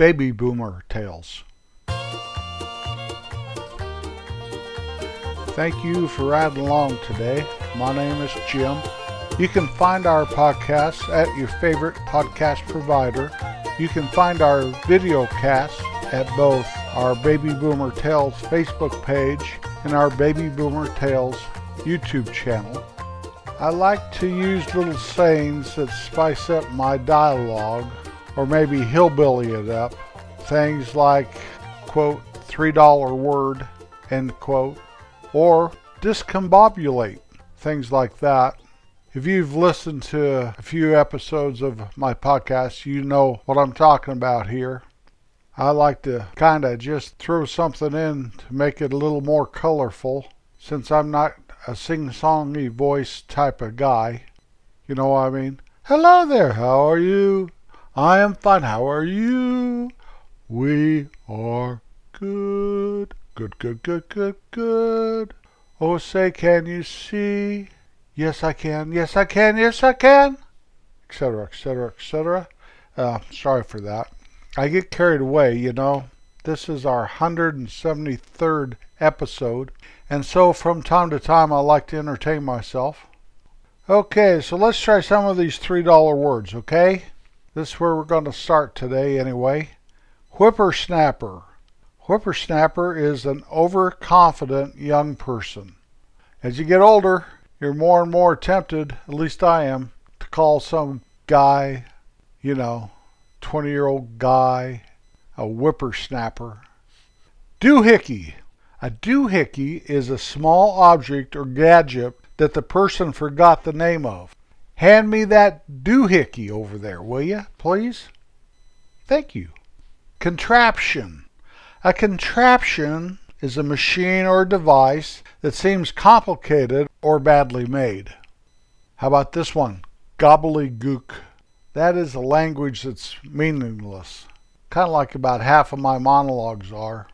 Baby Boomer Tales. Thank you for riding along today. My name is Jim. You can find our podcasts at your favorite podcast provider. You can find our video casts at both our Baby Boomer Tales Facebook page and our Baby Boomer Tales YouTube channel. I like to use little sayings that spice up my dialogue or maybe hillbilly it up. Things like, quote, $3 word, end quote, or discombobulate, things like that. If you've listened to a few episodes of my podcast, you know what I'm talking about here. I like to kind of just throw something in to make it a little more colorful since I'm not a sing-songy voice type of guy. You know what I mean? Hello there, how are you? I am fine, how are you? We are good. Good, good, good, good, good. Oh, say, can you see? Yes, I can. Yes, I can. Yes, I can. Etc., etc., etc. Sorry for that. I get carried away, you know. This is our 173rd episode, and so from time to time I like to entertain myself. Okay, so let's try some of these $3 words, okay? This is where we're going to start today, anyway. Whippersnapper. Whippersnapper is an overconfident young person. As you get older, you're more and more tempted, at least I am, to call some guy, you know, 20 year old guy, a whippersnapper. Doohickey. A doohickey is a small object or gadget that the person forgot the name of. Hand me that doohickey over there, will you, please? Thank you. Contraption. A contraption is a machine or device that seems complicated or badly made. How about this one? Gobbledygook. That is a language that's meaningless. Kind of like about half of my monologues are.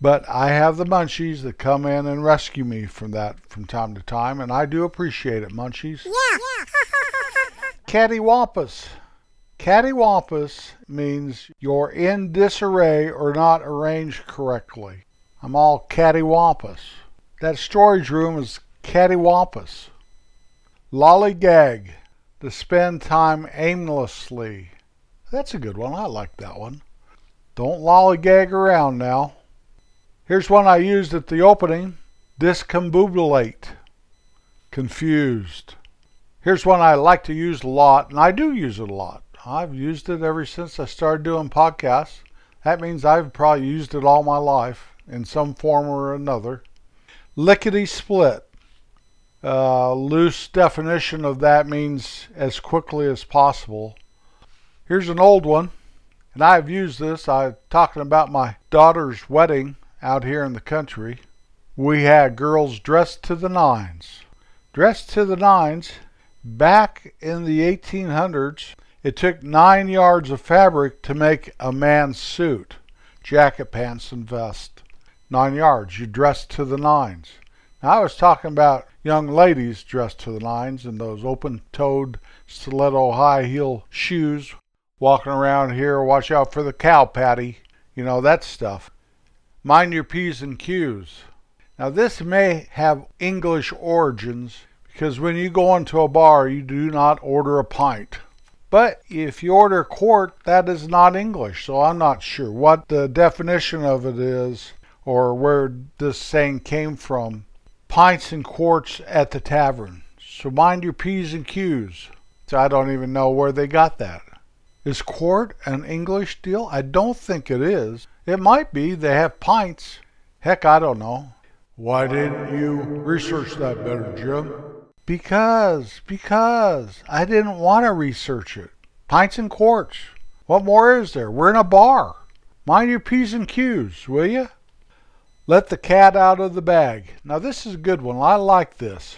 But I have the munchies that come in and rescue me from that from time to time, and I do appreciate it, munchies. Yeah. Cattywampus. Cattywampus means you're in disarray or not arranged correctly. I'm all cattywampus. That storage room is cattywampus. Lollygag. To spend time aimlessly. That's a good one. I like that one. Don't lollygag around now. Here's one I used at the opening. Discombobulate. Confused. Here's one I like to use a lot, and I do use it a lot. I've used it ever since I started doing podcasts. That means I've probably used it all my life in some form or another. Lickety split. Uh, loose definition of that means as quickly as possible. Here's an old one, and I've used this. I'm talking about my daughter's wedding out here in the country. We had girls dressed to the nines. Dressed to the nines. Back in the 1800s, it took nine yards of fabric to make a man's suit, jacket, pants, and vest. Nine yards. You dressed to the nines. Now, I was talking about young ladies dressed to the nines in those open toed stiletto high heel shoes, walking around here, watch out for the cow patty, you know, that stuff. Mind your P's and Q's. Now, this may have English origins because when you go into a bar, you do not order a pint. But if you order quart, that is not English, so I'm not sure what the definition of it is or where this saying came from. Pints and quarts at the tavern. So mind your P's and Q's. So I don't even know where they got that. Is quart an English deal? I don't think it is. It might be. They have pints. Heck, I don't know. Why didn't you research that better, Jim? Because, because I didn't want to research it. Pints and quarts. What more is there? We're in a bar. Mind your P's and Q's, will you? Let the cat out of the bag. Now, this is a good one. I like this.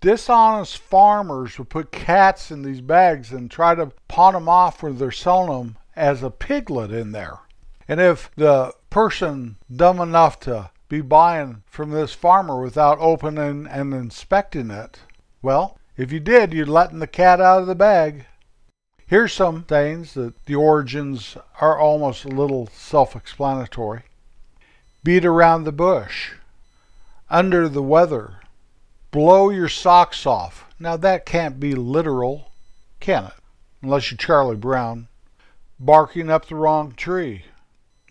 Dishonest farmers would put cats in these bags and try to pawn them off when they're selling them as a piglet in there. And if the person dumb enough to be buying from this farmer without opening and inspecting it? Well, if you did, you'd letting the cat out of the bag. Here's some things that the origins are almost a little self explanatory beat around the bush, under the weather, blow your socks off. Now that can't be literal, can it? Unless you're Charlie Brown. Barking up the wrong tree.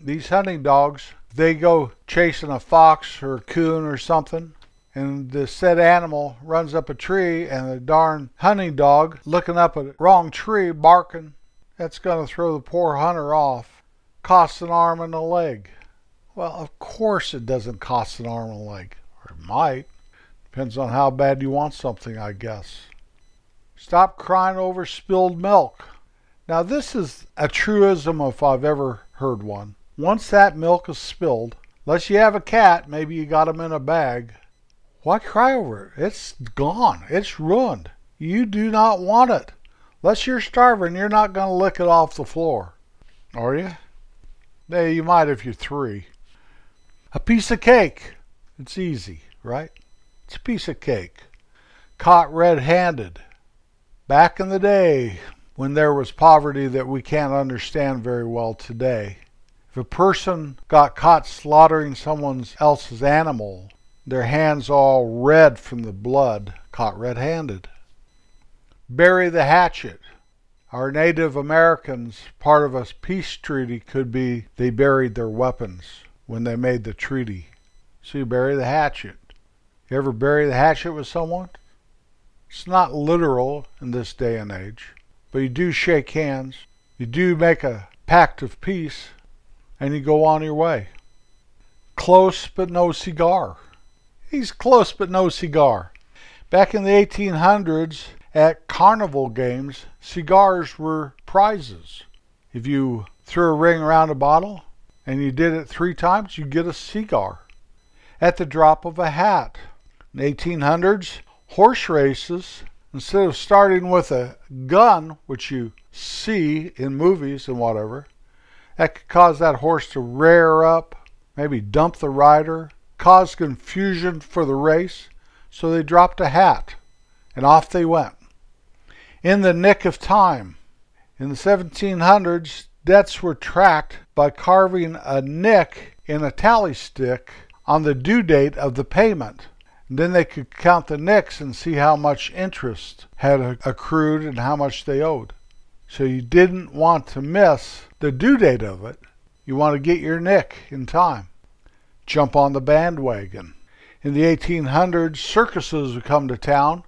These hunting dogs, they go chasing a fox or a coon or something, and the said animal runs up a tree, and the darn hunting dog looking up at a wrong tree barking, that's going to throw the poor hunter off. Costs an arm and a leg. Well, of course it doesn't cost an arm and a leg. Or it might. Depends on how bad you want something, I guess. Stop crying over spilled milk. Now, this is a truism if I've ever heard one. Once that milk is spilled, unless you have a cat, maybe you got 'em in a bag, why cry over it? It's gone. It's ruined. You do not want it. Unless you're starving, you're not going to lick it off the floor. Are you? Yeah, you might if you're three. A piece of cake. It's easy, right? It's a piece of cake. Caught red handed. Back in the day, when there was poverty that we can't understand very well today, if a person got caught slaughtering someone else's animal, their hands all red from the blood, caught red handed. Bury the hatchet. Our Native Americans, part of a peace treaty could be they buried their weapons when they made the treaty. So you bury the hatchet. You ever bury the hatchet with someone? It's not literal in this day and age, but you do shake hands. You do make a pact of peace, and you go on your way. Close but no cigar. He's close but no cigar. Back in the 1800s, at carnival games, cigars were prizes. If you threw a ring around a bottle, and you did it three times, you get a cigar at the drop of a hat. In the 1800s, horse races, instead of starting with a gun, which you see in movies and whatever, that could cause that horse to rear up, maybe dump the rider, cause confusion for the race, so they dropped a hat and off they went. In the nick of time, in the 1700s, Debts were tracked by carving a nick in a tally stick on the due date of the payment. And then they could count the nicks and see how much interest had accrued and how much they owed. So you didn't want to miss the due date of it. You want to get your nick in time. Jump on the bandwagon. In the 1800s, circuses would come to town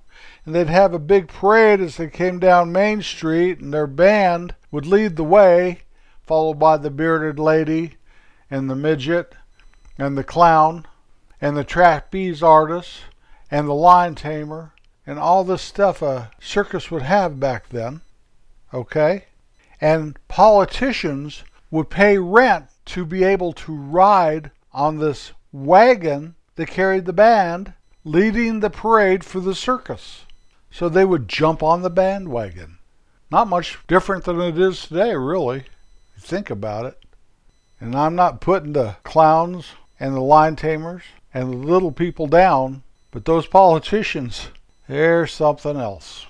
and they'd have a big parade as they came down Main Street, and their band would lead the way, followed by the bearded lady and the midget and the clown and the trapeze artist and the lion tamer and all the stuff a circus would have back then. Okay? And politicians would pay rent to be able to ride on this wagon that carried the band leading the parade for the circus. So they would jump on the bandwagon. Not much different than it is today, really. Think about it. And I'm not putting the clowns and the lion tamers and the little people down, but those politicians, they're something else.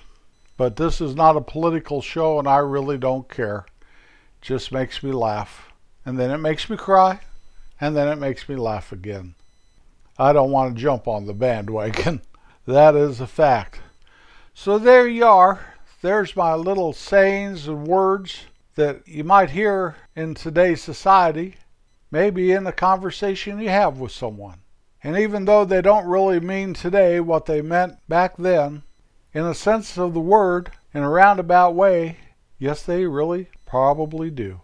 But this is not a political show, and I really don't care. Just makes me laugh. And then it makes me cry, and then it makes me laugh again. I don't want to jump on the bandwagon. that is a fact. So there you are. There's my little sayings and words that you might hear in today's society, maybe in a conversation you have with someone. And even though they don't really mean today what they meant back then, in a sense of the word, in a roundabout way, yes, they really probably do.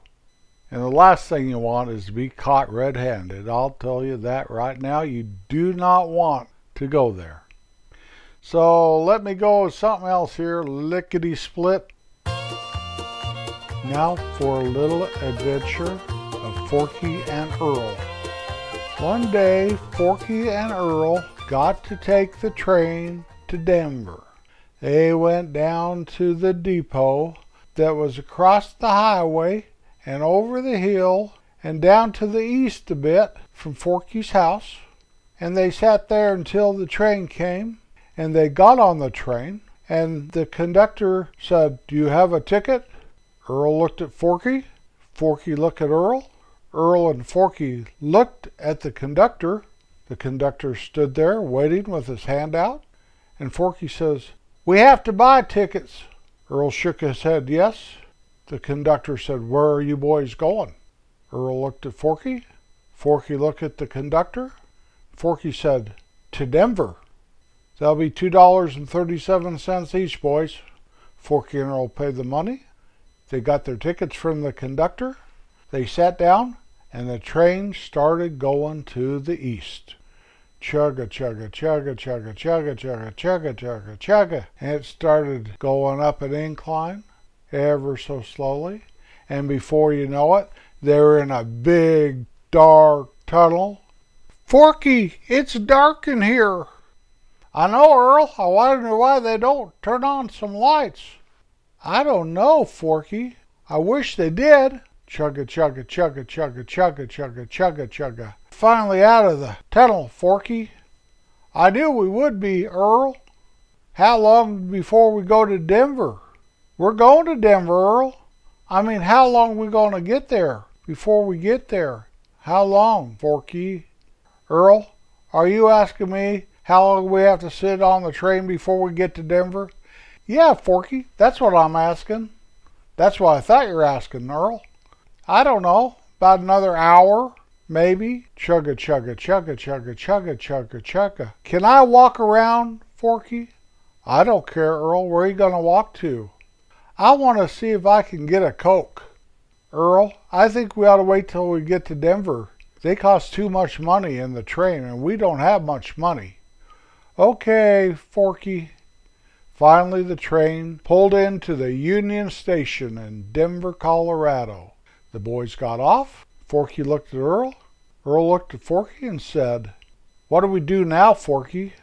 And the last thing you want is to be caught red handed. I'll tell you that right now. You do not want to go there. So let me go with something else here, lickety split. Now for a little adventure of Forky and Earl. One day, Forky and Earl got to take the train to Denver. They went down to the depot that was across the highway and over the hill and down to the east a bit from Forky's house. And they sat there until the train came and they got on the train, and the conductor said, Do you have a ticket? Earl looked at Forky. Forky looked at Earl. Earl and Forky looked at the conductor. The conductor stood there waiting with his hand out. And Forky says, We have to buy tickets. Earl shook his head, Yes. The conductor said, Where are you boys going? Earl looked at Forky. Forky looked at the conductor. Forky said, To Denver. That'll be $2.37 each, boys. Forky and Earl paid the money. They got their tickets from the conductor. They sat down, and the train started going to the east. Chugga, chugga, chugga, chugga, chugga, chugga, chugga, chugga, chugga. And it started going up an incline ever so slowly. And before you know it, they're in a big, dark tunnel. Forky, it's dark in here. I know, Earl. I wonder why they don't turn on some lights. I don't know, Forky. I wish they did. Chugga, chugga, chugga, chugga, chugga, chugga, chugga, chugga. Finally out of the tunnel, Forky. I knew we would be, Earl. How long before we go to Denver? We're going to Denver, Earl. I mean, how long we going to get there before we get there? How long, Forky? Earl, are you asking me how long we have to sit on the train before we get to Denver? Yeah, Forky, that's what I'm asking. That's what I thought you were asking, Earl. I don't know, about another hour, maybe. Chugga, chugga, chugga, chugga, chugga, chugga, chugga. Can I walk around, Forky? I don't care, Earl. Where are you going to walk to? I want to see if I can get a Coke. Earl, I think we ought to wait till we get to Denver. They cost too much money in the train, and we don't have much money. Okay, Forky. Finally, the train pulled into the Union Station in Denver, Colorado. The boys got off. Forky looked at Earl. Earl looked at Forky and said, What do we do now, Forky?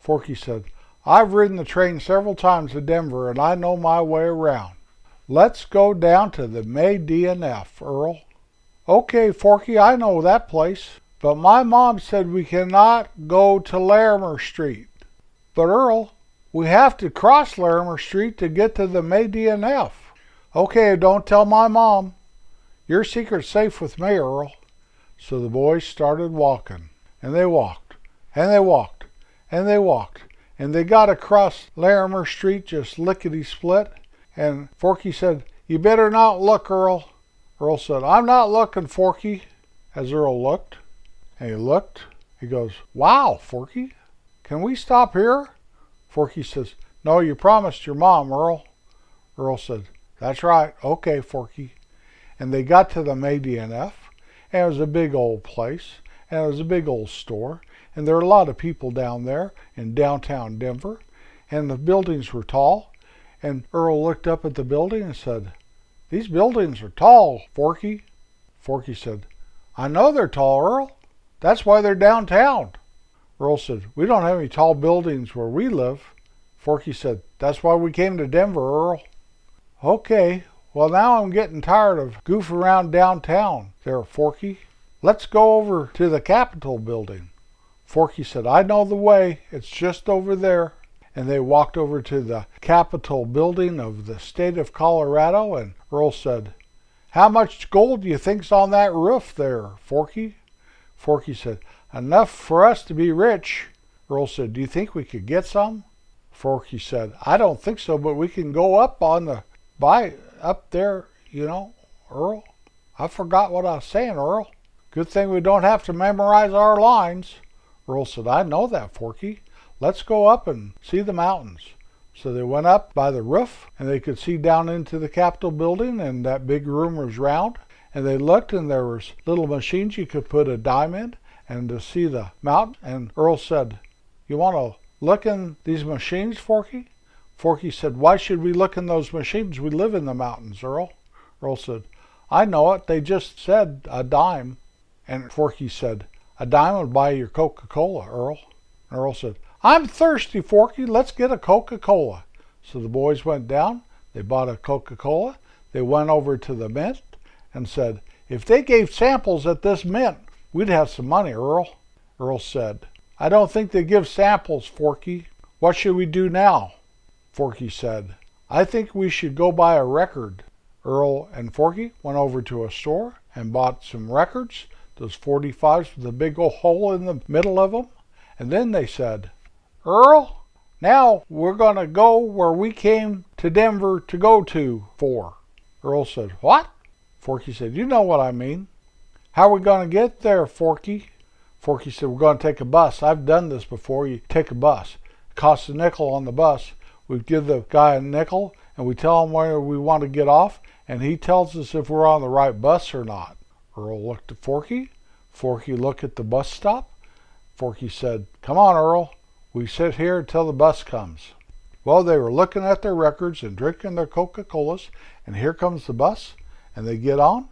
Forky said, I've ridden the train several times to Denver and I know my way around. Let's go down to the May D&F, Earl. Okay, Forky, I know that place. But my mom said we cannot go to Larimer Street. But Earl, we have to cross Larimer Street to get to the May D&F. Okay, don't tell my mom. Your secret's safe with me, Earl. So the boys started walking, and they walked, and they walked, and they walked, and they got across Larimer Street just lickety split. And Forky said, You better not look, Earl. Earl said, I'm not looking, Forky. As Earl looked, and he looked, he goes, Wow, Forky, can we stop here? Forky says, No, you promised your mom, Earl. Earl said, That's right. Okay, Forky. And they got to the D&F, and it was a big old place, and it was a big old store, and there were a lot of people down there in downtown Denver, and the buildings were tall. And Earl looked up at the building and said, These buildings are tall, Forky. Forky said, I know they're tall, Earl. That's why they're downtown. Earl said, We don't have any tall buildings where we live. Forky said, That's why we came to Denver, Earl. Okay, well, now I'm getting tired of goofing around downtown there, Forky. Let's go over to the Capitol building. Forky said, I know the way. It's just over there. And they walked over to the Capitol building of the state of Colorado, and Earl said, How much gold do you think's on that roof there, Forky? Forky said, Enough for us to be rich. Earl said, Do you think we could get some? Forky said, I don't think so, but we can go up on the by up there, you know, Earl. I forgot what I was saying, Earl. Good thing we don't have to memorize our lines. Earl said, I know that, Forky. Let's go up and see the mountains. So they went up by the roof, and they could see down into the Capitol building, and that big room was round. And they looked, and there was little machines you could put a dime in, and to see the mountain. And Earl said, "You want to look in these machines, Forky?" Forky said, "Why should we look in those machines? We live in the mountains, Earl." Earl said, "I know it. They just said a dime." And Forky said, "A dime would buy your Coca-Cola, Earl." And Earl said, I'm thirsty, Forky. Let's get a Coca Cola. So the boys went down. They bought a Coca Cola. They went over to the mint and said, If they gave samples at this mint, we'd have some money, Earl. Earl said, I don't think they give samples, Forky. What should we do now? Forky said, I think we should go buy a record. Earl and Forky went over to a store and bought some records, those 45s with a big old hole in the middle of them. And then they said, Earl, now we're going to go where we came to Denver to go to for. Earl said, What? Forky said, You know what I mean. How are we going to get there, Forky? Forky said, We're going to take a bus. I've done this before. You take a bus. It costs a nickel on the bus. We give the guy a nickel and we tell him where we want to get off, and he tells us if we're on the right bus or not. Earl looked at Forky. Forky looked at the bus stop. Forky said, Come on, Earl. We sit here until the bus comes. Well, they were looking at their records and drinking their Coca Colas, and here comes the bus, and they get on.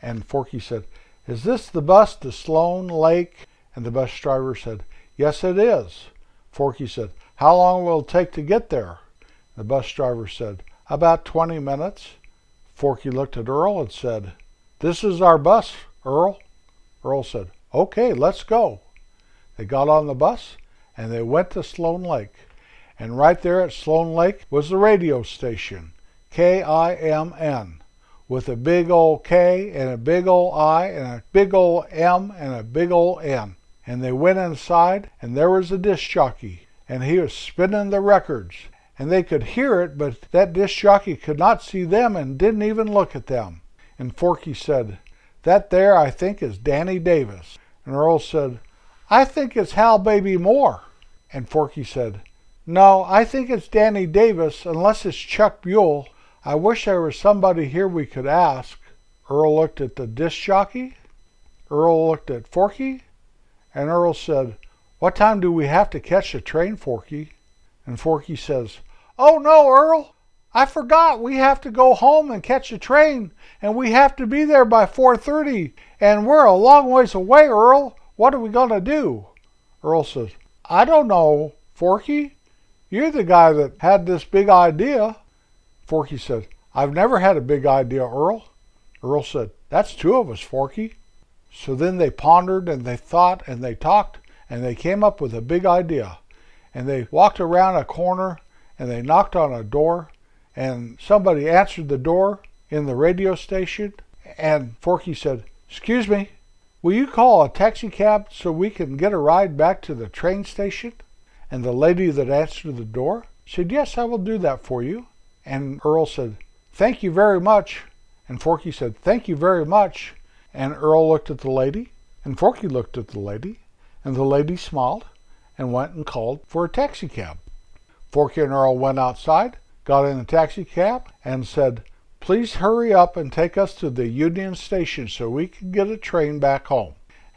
And Forky said, Is this the bus to Sloan Lake? And the bus driver said, Yes, it is. Forky said, How long will it take to get there? The bus driver said, About 20 minutes. Forky looked at Earl and said, This is our bus, Earl. Earl said, Okay, let's go. They got on the bus and they went to Sloan Lake. And right there at Sloan Lake was the radio station, KIMN, with a big old K and a big old I and a big old M and a big old N. And they went inside and there was a disc jockey and he was spinning the records and they could hear it, but that disc jockey could not see them and didn't even look at them. And Forky said, That there, I think, is Danny Davis. And Earl said, I think it's Hal Baby Moore. And Forky said, No, I think it's Danny Davis, unless it's Chuck Buell. I wish there was somebody here we could ask. Earl looked at the disc jockey. Earl looked at Forky. And Earl said, What time do we have to catch the train, Forky? And Forky says, Oh no, Earl! I forgot we have to go home and catch a train, and we have to be there by 4:30, and we're a long ways away, Earl. What are we going to do? Earl says, I don't know, Forky. You're the guy that had this big idea. Forky said, I've never had a big idea, Earl. Earl said, That's two of us, Forky. So then they pondered and they thought and they talked and they came up with a big idea. And they walked around a corner and they knocked on a door, and somebody answered the door in the radio station, and Forky said, Excuse me, will you call a taxi cab so we can get a ride back to the train station? And the lady that answered the door said, Yes, I will do that for you. And Earl said, Thank you very much. And Forky said, Thank you very much. And Earl looked at the lady, and Forky looked at the lady, and the lady smiled and went and called for a taxicab. Forky and Earl went outside, got in a taxicab, and said, Please hurry up and take us to the Union Station so we can get a train back home.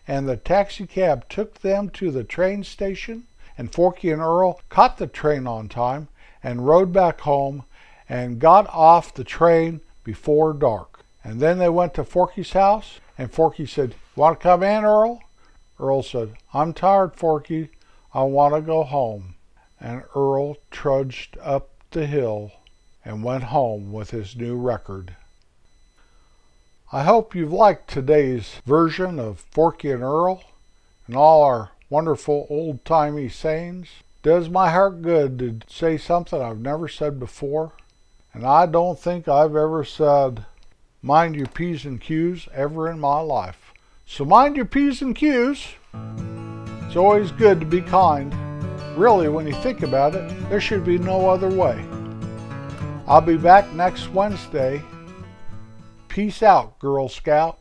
And the taxicab took them to the train station, and Forky and Earl caught the train on time and rode back home and got off the train before dark. And then they went to Forky's house, and Forky said, Want to come in, Earl? Earl said, I'm tired, Forky. I want to go home and Earl trudged up the hill and went home with his new record. I hope you've liked today's version of Forky and Earl and all our wonderful old timey sayings. Does my heart good to say something I've never said before, and I don't think I've ever said mind your P's and Q's ever in my life. So mind your P's and Q's. It's always good to be kind. Really, when you think about it, there should be no other way. I'll be back next Wednesday. Peace out, Girl Scout.